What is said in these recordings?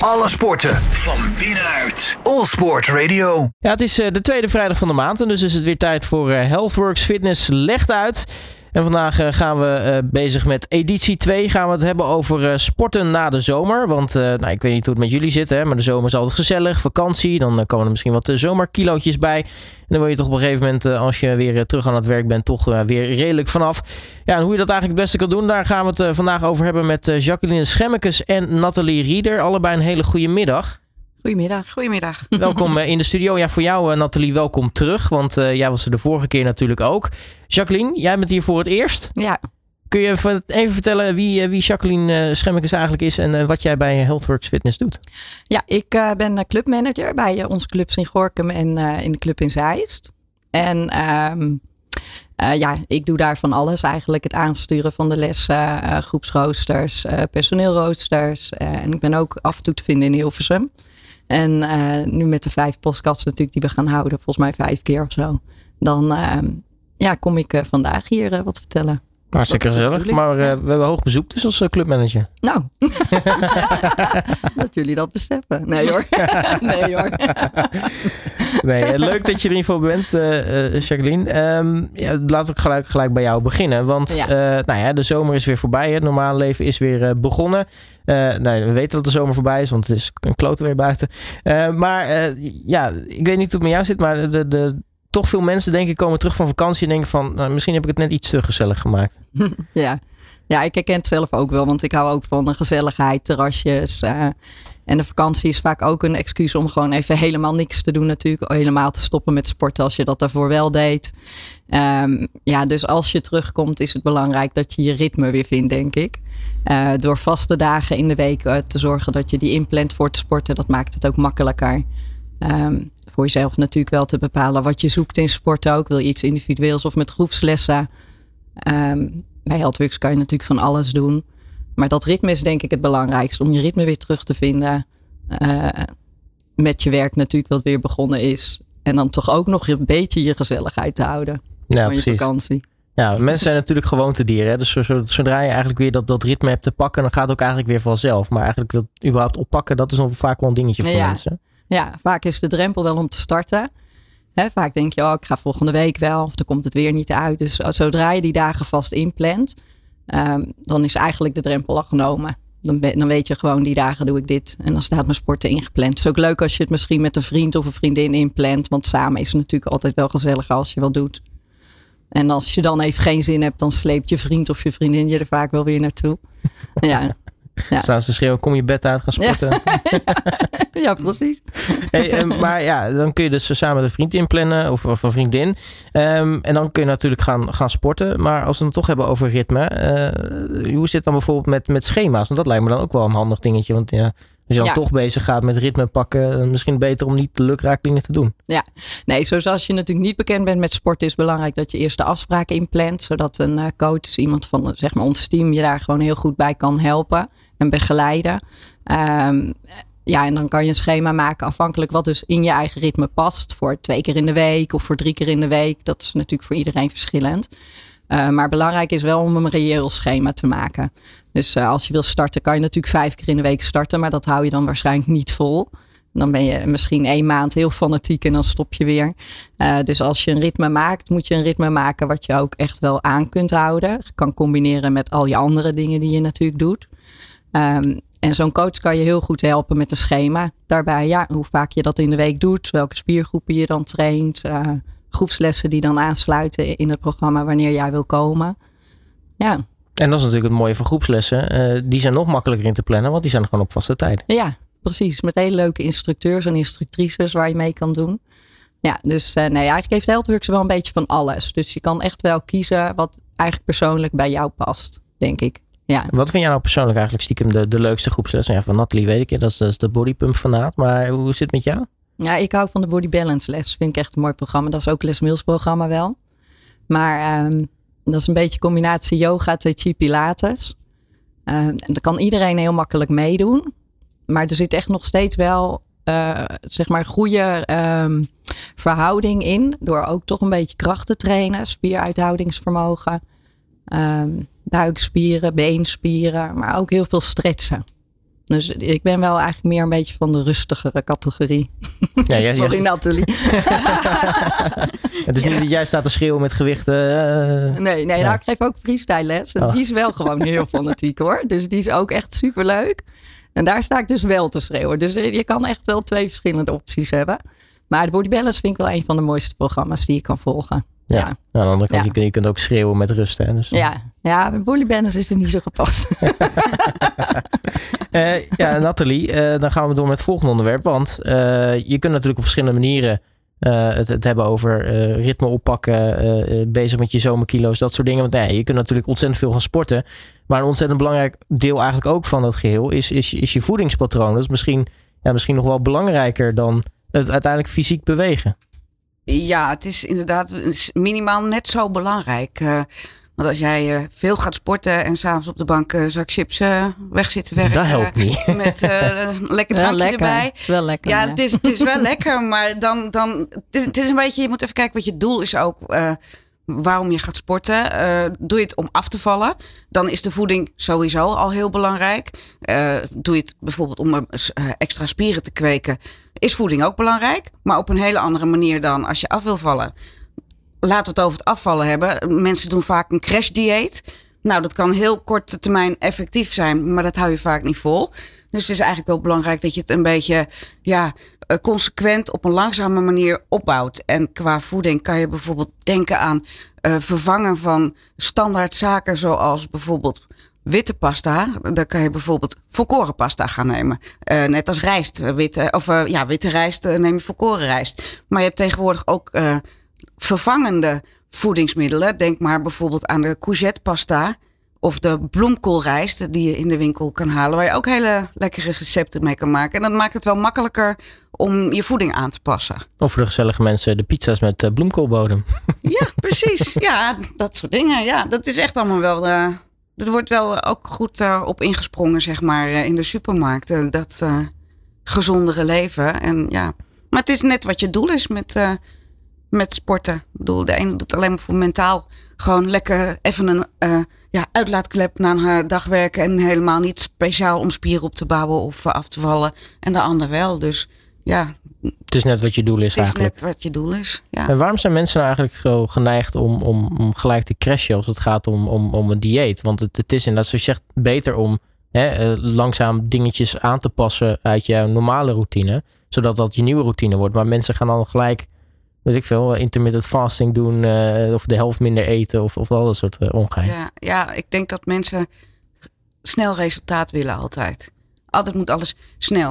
Alle sporten van binnenuit. All Sport Radio. Ja, het is eh, de tweede vrijdag van de maand en dus is het weer tijd voor eh, Healthworks Fitness legt uit. En vandaag eh, gaan we eh, bezig met editie 2. Gaan we het hebben over eh, sporten na de zomer. Want nou, ik weet niet hoe het met jullie zit, hè, maar de zomer is altijd gezellig. Vakantie, dan komen er misschien wat zomerkilootjes bij. En dan wil je toch op een gegeven moment, als je weer terug aan het werk bent, toch weer redelijk vanaf. Ja, en hoe je dat eigenlijk het beste kan doen, daar gaan we het vandaag over hebben met Jacqueline Schemmekes en Nathalie Rieder. Allebei een hele goede middag. Goedemiddag. Goedemiddag. Welkom eh, in de studio. Ja, voor jou, eh, Nathalie, welkom terug. Want eh, jij was er de vorige keer natuurlijk ook. Jacqueline, jij bent hier voor het eerst. Ja, Kun je even vertellen wie, wie Jacqueline Schemmekes eigenlijk is en wat jij bij Healthworks Fitness doet? ja ik eh, ben clubmanager bij onze clubs in Gorkum en eh, in de club in Zeist. En ehm, eh, ja, ik doe daar van alles eigenlijk. Het aansturen van de lessen, eh, groepsroosters, eh, personeelroosters. en ik ben ook af en toe te vinden in Hilversum. En eh, nu met de vijf podcasts natuurlijk die we gaan houden, volgens mij vijf keer of zo. Dan ehm, ja, kom ik eh, vandaag hier eh, wat vertellen. Hartstikke gezellig. Maar eh, we hebben hoog bezoek dus als eh, clubmanager. Nou, dat jullie dat beseffen. Nee hoor. nee hoor. Nee, eh, leuk dat je er in ieder geval bent, Jacqueline. Ehm, ja, laten we gelijk, gelijk bij jou beginnen. Want Ja. nou ja, de zomer is weer voorbij. Het normale leven is weer begonnen. Nou, we weten dat de zomer voorbij is, want het is een klote weer buiten. Maar ja, ik weet niet hoe het met jou zit, maar de, de, toch veel mensen denk ik komen terug van vakantie en denken van... Nou, misschien heb ik het net iets te gezellig gemaakt. Ja. ja, ik herken het zelf ook wel, want ik hou ook van de gezelligheid, terrasjes. eh, en de vakantie is vaak ook een excuus om gewoon even helemaal niks te doen natuurlijk. Helemaal te stoppen met sporten als je dat daarvoor wel deed. Ehm, ja, dus als je terugkomt is het belangrijk dat je je ritme weer vindt, denk ik. Eh, door vaste dagen in de week eh, te zorgen dat je die inplant voor te sporten, dat maakt het ook makkelijker. Ehm, voor jezelf natuurlijk wel te bepalen wat je zoekt in sport ook. Wil je iets individueels of met groepslessen? Ehm, bij Healthworks kan je natuurlijk van alles doen. Maar dat ritme is denk ik het belangrijkste. Om je ritme weer terug te vinden. eh, met je werk natuurlijk wat weer begonnen is. En dan toch ook nog een beetje je gezelligheid te houden. Ja, van je precies. vakantie. Ja, mensen zijn natuurlijk gewoontedieren. Hè? Dus zo- zo- zodra je eigenlijk weer dat, dat ritme hebt te pakken, dan gaat het ook eigenlijk weer vanzelf. Maar eigenlijk dat überhaupt oppakken, dat is nog vaak wel een dingetje voor Ja. mensen. Ja, vaak is de drempel wel om te starten. Hè, vaak denk je, oh, ik ga volgende week wel. Of dan komt het weer niet uit. Dus zodra je die dagen vast inplant, ehm, dan is eigenlijk de drempel al genomen. Dan, dan weet je gewoon, die dagen doe ik dit. En dan staat mijn sporten ingepland. Het is ook leuk als je het misschien met een vriend of een vriendin inplant. Want samen is het natuurlijk altijd wel gezelliger als je wat doet. En als je dan even geen zin hebt, dan sleept je vriend of je vriendin je er vaak wel weer naartoe. Ja, Ja. Staan ze schreeuwen, kom je bed uit, gaan sporten. ja precies. Hey, eh, maar ja, dan kun je dus samen een vriend inplannen of, of een vriendin. Ehm, en dan kun je natuurlijk gaan, gaan sporten. Maar als we het toch hebben over ritme. eh, hoe zit het dan bijvoorbeeld met, met schema's? Want dat lijkt me dan ook wel een handig dingetje. Want ja, als je dan Ja. toch bezig gaat met ritme pakken. dan Misschien beter om niet lukraak dingen te doen. Nee, zoals je natuurlijk niet bekend bent met sport, is het belangrijk dat je eerst de afspraken inplant. Zodat een eh, coach, dus iemand van eh, zeg maar ons team, je daar gewoon heel goed bij kan helpen en begeleiden. Ehm, ja, en dan kan je een schema maken afhankelijk wat dus in je eigen ritme past. Voor twee keer in de week of voor drie keer in de week. Dat is natuurlijk voor iedereen verschillend. Eh, maar belangrijk is wel om een reëel schema te maken. Dus eh, als je wil starten, kan je natuurlijk vijf keer in de week starten. Maar dat hou je dan waarschijnlijk niet vol. Dan ben je misschien één maand heel fanatiek en dan stop je weer. Eh, dus als je een ritme maakt, moet je een ritme maken wat je ook echt wel aan kunt houden. Kan combineren met al je andere dingen die je natuurlijk doet. Ehm, en zo'n coach kan je heel goed helpen met een schema. Daarbij, ja, hoe vaak je dat in de week doet, welke spiergroepen je dan traint, groepslessen die dan aansluiten in het programma wanneer jij wil komen. Ja, En dat is natuurlijk het mooie van groepslessen. Eh, die zijn nog makkelijker in te plannen, want die zijn gewoon op vaste tijd. Ja, precies. Met hele leuke instructeurs en instructrices waar je mee kan doen. Ja, dus eh, nee, eigenlijk heeft Healthworks wel een beetje van alles. Dus je kan echt wel kiezen wat eigenlijk persoonlijk bij jou past, denk ik. Ja, Wat vind jij nou persoonlijk eigenlijk stiekem de, de leukste groepslessen? Ja, van Nathalie weet ik, dat is, dat is de bodypump fanaat. Maar hoe zit het met jou? Ja ik hou van de Body Balance les. Vind ik echt een mooi programma. Dat is ook Les Mills programma wel. Maar ehm, dat is een beetje combinatie yoga, tai chi, pilates. Ehm, en daar kan iedereen heel makkelijk meedoen. Maar er zit echt nog steeds wel eh, zeg maar goede ehm, verhouding in. Door ook toch een beetje kracht te trainen. Spieruithoudingsvermogen. buikspieren, beenspieren. Maar ook heel veel stretchen. Dus ik ben wel eigenlijk meer een beetje van de rustigere categorie. Ja, jij- Sorry jij- Nathalie. Het is niet dat jij staat te schreeuwen met gewichten. eh, Nee, nee Ja. nou, ik geef ook freestyle les. En Oh. die is wel gewoon heel fanatiek hoor. Dus die is ook echt super leuk. En daar sta ik dus wel te schreeuwen. Dus eh, je kan echt wel twee verschillende opties hebben. Maar de Body Balance vind ik wel een van de mooiste programma's die je kan volgen. Ja. Ja. Aan de andere kant, Ja. je, kunt, je kunt ook schreeuwen met rust. Hè? Dus, Ja, ja bij Balance is het niet zo gepast. Eh, ja, Nathalie, eh, dan gaan we door met het volgende onderwerp. Want eh, je kunt natuurlijk op verschillende manieren eh, het, het hebben over eh, ritme oppakken, bezig met je zomerkilo's, dat soort dingen. Want nee, je kunt natuurlijk ontzettend veel gaan sporten. Maar een ontzettend belangrijk deel eigenlijk ook van dat geheel is, is, je- is je voedingspatroon. Dat is misschien, ja, misschien nog wel belangrijker dan het uiteindelijk fysiek bewegen. Ja, het is inderdaad minimaal net zo belangrijk. Eh, want als jij eh, veel gaat sporten en s'avonds op de bank eh zak chips weg zit te werken. dat helpt niet. Met een lekker drankje lekker. erbij. Het is wel lekker. Ja, het is, het is wel lekker, maar dan, dan het, is, het is een beetje, je moet even kijken wat je doel is ook. Waarom je gaat sporten. Eh, doe je het om af te vallen, dan is de voeding sowieso al heel belangrijk. Eh, doe je het bijvoorbeeld om eh, extra spieren te kweken, is voeding ook belangrijk. Maar op een hele andere manier dan als je af wil vallen. Laten we het over het afvallen hebben. Mensen doen vaak een crashdieet. Nou, dat kan heel korte termijn effectief zijn, maar dat hou je vaak niet vol. Dus het is eigenlijk wel belangrijk dat je het een beetje ja, eh, consequent op een langzame manier opbouwt. En qua voeding kan je bijvoorbeeld denken aan eh, vervangen van standaard zaken zoals bijvoorbeeld witte pasta. Dan kan je bijvoorbeeld volkoren pasta gaan nemen. Eh, net als rijst, witte, of ja, witte rijst neem je volkoren rijst. Maar je hebt tegenwoordig ook vervangende voedingsmiddelen. Denk maar bijvoorbeeld aan de courgette pasta. Of de bloemkoolrijst die je in de winkel kan halen. Waar je ook hele lekkere recepten mee kan maken. En dat maakt het wel makkelijker om je voeding aan te passen. Of voor de gezellige mensen de pizza's met eh, bloemkoolbodem. Ja, precies. Ja, dat soort dingen. Ja, dat is echt allemaal wel. eh er wordt wel ook goed eh, op ingesprongen, zeg maar, in de supermarkten. Dat gezondere leven. En ja, maar het is net wat je doel is met, met sporten. Ik bedoel, de ene doet het alleen maar voor mentaal. Gewoon lekker even een ja, uitlaatklep na een eh, dag werken. En helemaal niet speciaal om spieren op te bouwen of eh, af te vallen. En de ander wel. Dus ja, Het is net wat je doel is het is eigenlijk. net wat je doel is. Ja. En waarom zijn mensen nou eigenlijk zo geneigd om, om, om gelijk te crashen als het gaat om, om, om een dieet? Want het, het is inderdaad, zoals je zegt, beter om hè, eh, langzaam dingetjes aan te passen uit jouw normale routine. Zodat dat je nieuwe routine wordt. Maar mensen gaan dan gelijk, weet ik veel, intermittent fasting doen. eh, of de helft minder eten. Of, of al dat soort uh. Ja, ja, ik denk dat mensen snel resultaat willen altijd. Altijd moet alles snel.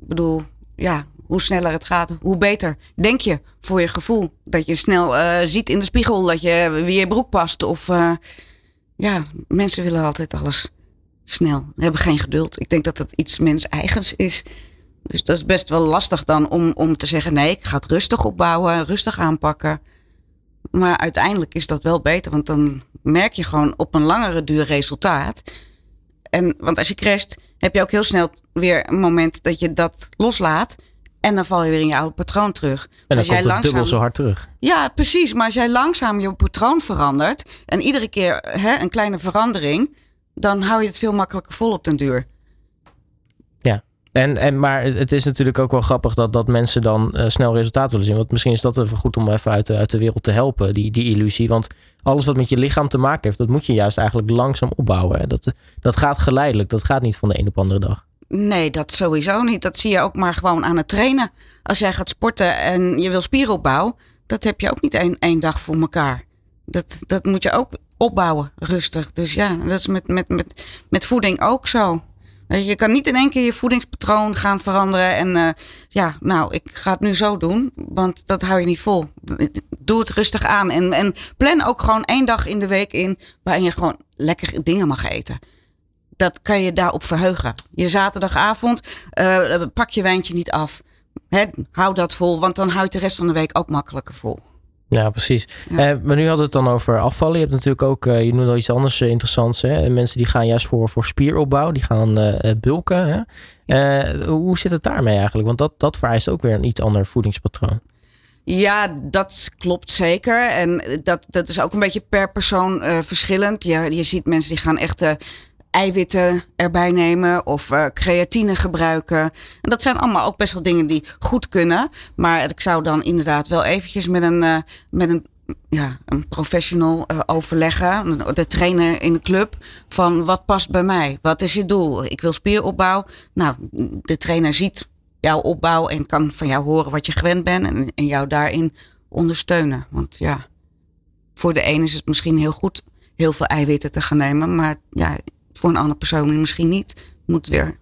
Ik bedoel, ja, hoe sneller het gaat, hoe beter. Denk je voor je gevoel. Dat je snel ziet in de spiegel dat je weer je broek past. Of ja, mensen willen altijd alles snel. Hebben geen geduld. Ik denk dat dat iets mens eigens is. Dus dat is best wel lastig dan om, om te zeggen: nee, ik ga het rustig opbouwen, rustig aanpakken. Maar uiteindelijk is dat wel beter, want dan merk je gewoon op een langere duur resultaat. En, want als je crasht, heb je ook heel snel weer een moment dat je dat loslaat. En dan val je weer in je oude patroon terug. En dan als komt het langzaam... dubbel zo hard terug. Ja, precies. Maar als jij langzaam je patroon verandert. en iedere keer hè, een kleine verandering. dan hou je het veel makkelijker vol op den duur. En, en, maar het is natuurlijk ook wel grappig dat, dat mensen dan uh, snel resultaat willen zien. Want misschien is dat even goed om even uit de, uit de wereld te helpen, die, die illusie. Want alles wat met je lichaam te maken heeft, dat moet je juist eigenlijk langzaam opbouwen. Dat, dat gaat geleidelijk, dat gaat niet van de een op de andere dag. Nee, dat sowieso niet. Dat zie je ook maar gewoon aan het trainen. Als jij gaat sporten en je wil spieropbouw, dat heb je ook niet één, één dag voor elkaar. Dat, dat moet je ook opbouwen, rustig. Dus ja, dat is met, met, met, met voeding ook zo. Je kan niet in één keer je voedingspatroon gaan veranderen. En uh, ja, nou, ik ga het nu zo doen. Want dat hou je niet vol. Doe het rustig aan. En, en plan ook gewoon één dag in de week in. waarin je gewoon lekker dingen mag eten. Dat kan je daarop verheugen. Je zaterdagavond uh, pak je wijntje niet af. Hou dat vol. Want dan hou je het de rest van de week ook makkelijker vol. Ja, precies. Ja. Uh, maar nu hadden we het dan over afvallen. Je hebt natuurlijk ook, uh, je noemde al iets anders uh, interessants. Hè? Mensen die gaan juist voor, voor spieropbouw. Die gaan bulken. Hè? Ja. hoe zit het daarmee eigenlijk? Want dat, dat vereist ook weer een iets ander voedingspatroon. Ja, dat klopt zeker. En dat, dat is ook een beetje per persoon verschillend. Je, je ziet mensen die gaan echt eiwitten erbij nemen of uh, creatine gebruiken. En dat zijn allemaal ook best wel dingen die goed kunnen. Maar ik zou dan inderdaad wel eventjes met een, uh, met een ja, een professional uh, overleggen, de trainer in de club, van wat past bij mij? Wat is je doel? Ik wil spieropbouw. Nou, de trainer ziet jouw opbouw en kan van jou horen wat je gewend bent en, en jou daarin ondersteunen. Want ja, voor de ene is het misschien heel goed heel veel eiwitten te gaan nemen, maar ja, voor een andere persoon misschien niet. Moet weer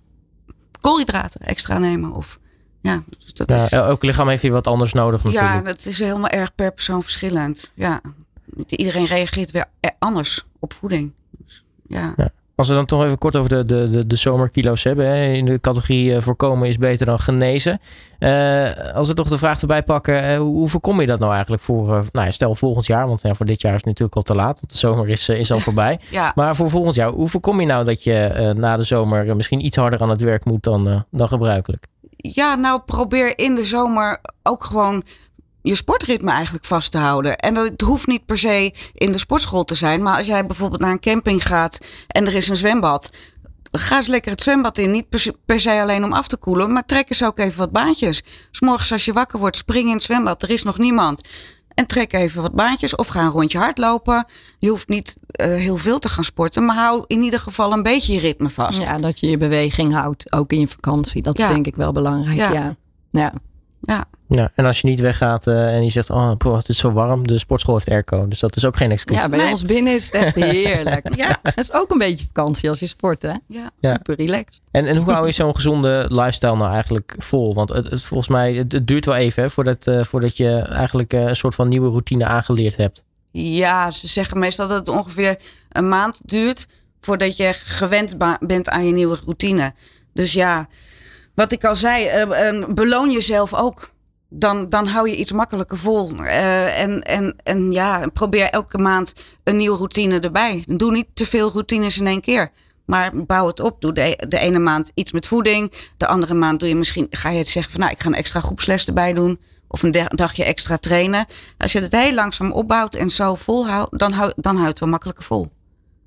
koolhydraten extra nemen of ja, dus dat ja, is, elk lichaam heeft hier wat anders nodig natuurlijk. Ja, dat is helemaal erg per persoon verschillend. Ja, iedereen reageert weer anders op voeding. Dus, ja. ja. Als we dan toch even kort over de, de, de, de zomerkilo's hebben. Hè. In de categorie uh, voorkomen is beter dan genezen. Uh, als we toch de vraag erbij pakken. Uh, hoe voorkom je dat nou eigenlijk voor, nou ja, stel volgend jaar. Want ja, voor dit jaar is het natuurlijk al te laat. Want de zomer is, is al voorbij. ja. Maar voor volgend jaar, hoe voorkom je nou dat je na de zomer misschien iets harder aan het werk moet dan, dan gebruikelijk? Ja, nou probeer in de zomer ook gewoon je sportritme eigenlijk vast te houden. En dat hoeft niet per se in de sportschool te zijn. Maar als jij bijvoorbeeld naar een camping gaat en er is een zwembad. Ga eens lekker het zwembad in. Niet per se alleen om af te koelen. Maar trek eens ook even wat baantjes. S morgens als je wakker wordt, spring in het zwembad. Er is nog niemand. En trek even wat baantjes of ga een rondje hardlopen. Je hoeft niet uh, heel veel te gaan sporten, maar hou in ieder geval een beetje je ritme vast. Ja, dat je je beweging houdt, ook in je vakantie. Dat is denk ik wel belangrijk. Ja. ja. ja. ja. Ja, en als je niet weggaat uh, en je zegt, oh, bro, het is zo warm, de sportschool heeft airco. Dus dat is ook geen excuus. Ja, bij nee. ons binnen is het echt heerlijk. ja. Het is ook een beetje vakantie als je sport, hè? Ja. Super relaxed. En, en hoe hou je zo'n gezonde lifestyle nou eigenlijk vol? Want het, het volgens mij, het, duurt wel even hè, voordat, uh, voordat je eigenlijk uh, een soort van nieuwe routine aangeleerd hebt. Ja, ze zeggen meestal dat het ongeveer een maand duurt voordat je gewend bent aan je nieuwe routine. Dus ja, wat ik al zei, beloon jezelf ook dan, dan hou je iets makkelijker vol. Uh, en, en, en ja, probeer elke maand een nieuwe routine erbij. Doe niet te veel routines in één keer. Maar bouw het op. Doe de, de ene maand iets met voeding. De andere maand doe je misschien, ga je het zeggen van nou, ik ga een extra groepsles erbij doen. Of een dagje extra trainen. Als je het heel langzaam opbouwt en zo volhoudt, dan, hou, dan houdt het wel makkelijker vol.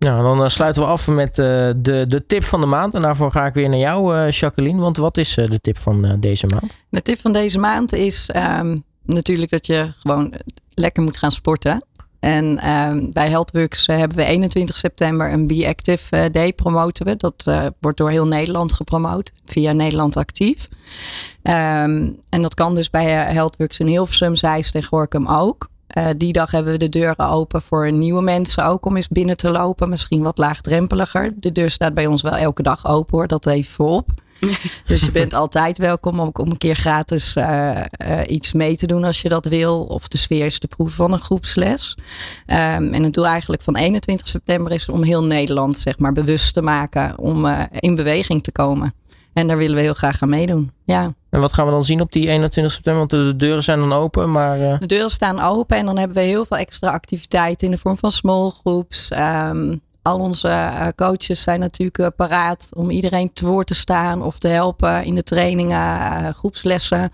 Ja, dan eh, sluiten we af met uh, de, de tip van de maand. En daarvoor ga ik weer naar jou, uh, Jacqueline. Want wat is de tip van deze maand? De tip van deze maand is um, natuurlijk dat je gewoon lekker moet gaan sporten. En um, bij Healthworks hebben we 21 september een Be Active Day promoten we. Dat wordt door heel Nederland gepromoot via Nederland Actief. Um, en dat kan dus bij Healthworks in Hilversum, Zeist en Gorkum ook. Uh, die dag hebben we de deuren open voor nieuwe mensen ook om eens binnen te lopen. Misschien wat laagdrempeliger. De deur staat bij ons wel elke dag open hoor, dat even voorop. dus je bent altijd welkom om, om een keer gratis uh, uh, iets mee te doen als je dat wil. Of de sfeer is te proeven van een groepsles. Um, en het doel eigenlijk van 21 september is om heel Nederland zeg maar, bewust te maken om in beweging te komen. En daar willen we heel graag aan meedoen. Ja. En wat gaan we dan zien op die 21 september? Want de, deuren zijn dan open, maar... Uh... De deuren staan open en dan hebben we heel veel extra activiteiten in de vorm van small groups. Um, al onze uh, coaches zijn natuurlijk uh, paraat om iedereen te woord te staan of te helpen in de trainingen, groepslessen.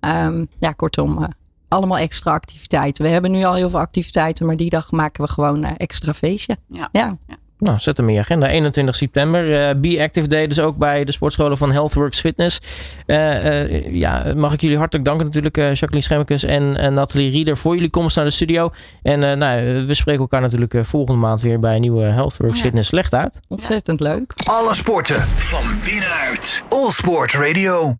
Um, ja, kortom, allemaal extra activiteiten. We hebben nu al heel veel activiteiten, maar die dag maken we gewoon een extra feestje. ja. ja. Nou, zet hem in je agenda. 21 september. Uh, Be Active Day, dus ook bij de sportscholen van Healthworks Fitness. Uh, uh, ja, mag ik jullie hartelijk danken natuurlijk, Jacqueline Schemmekes en Nathalie Rieder, voor jullie komst naar de studio. En nou, we spreken elkaar natuurlijk volgende maand weer bij een nieuwe Healthworks ja. Fitness. Legt uit. Ontzettend leuk. Alle sporten van binnenuit. All Sport Radio.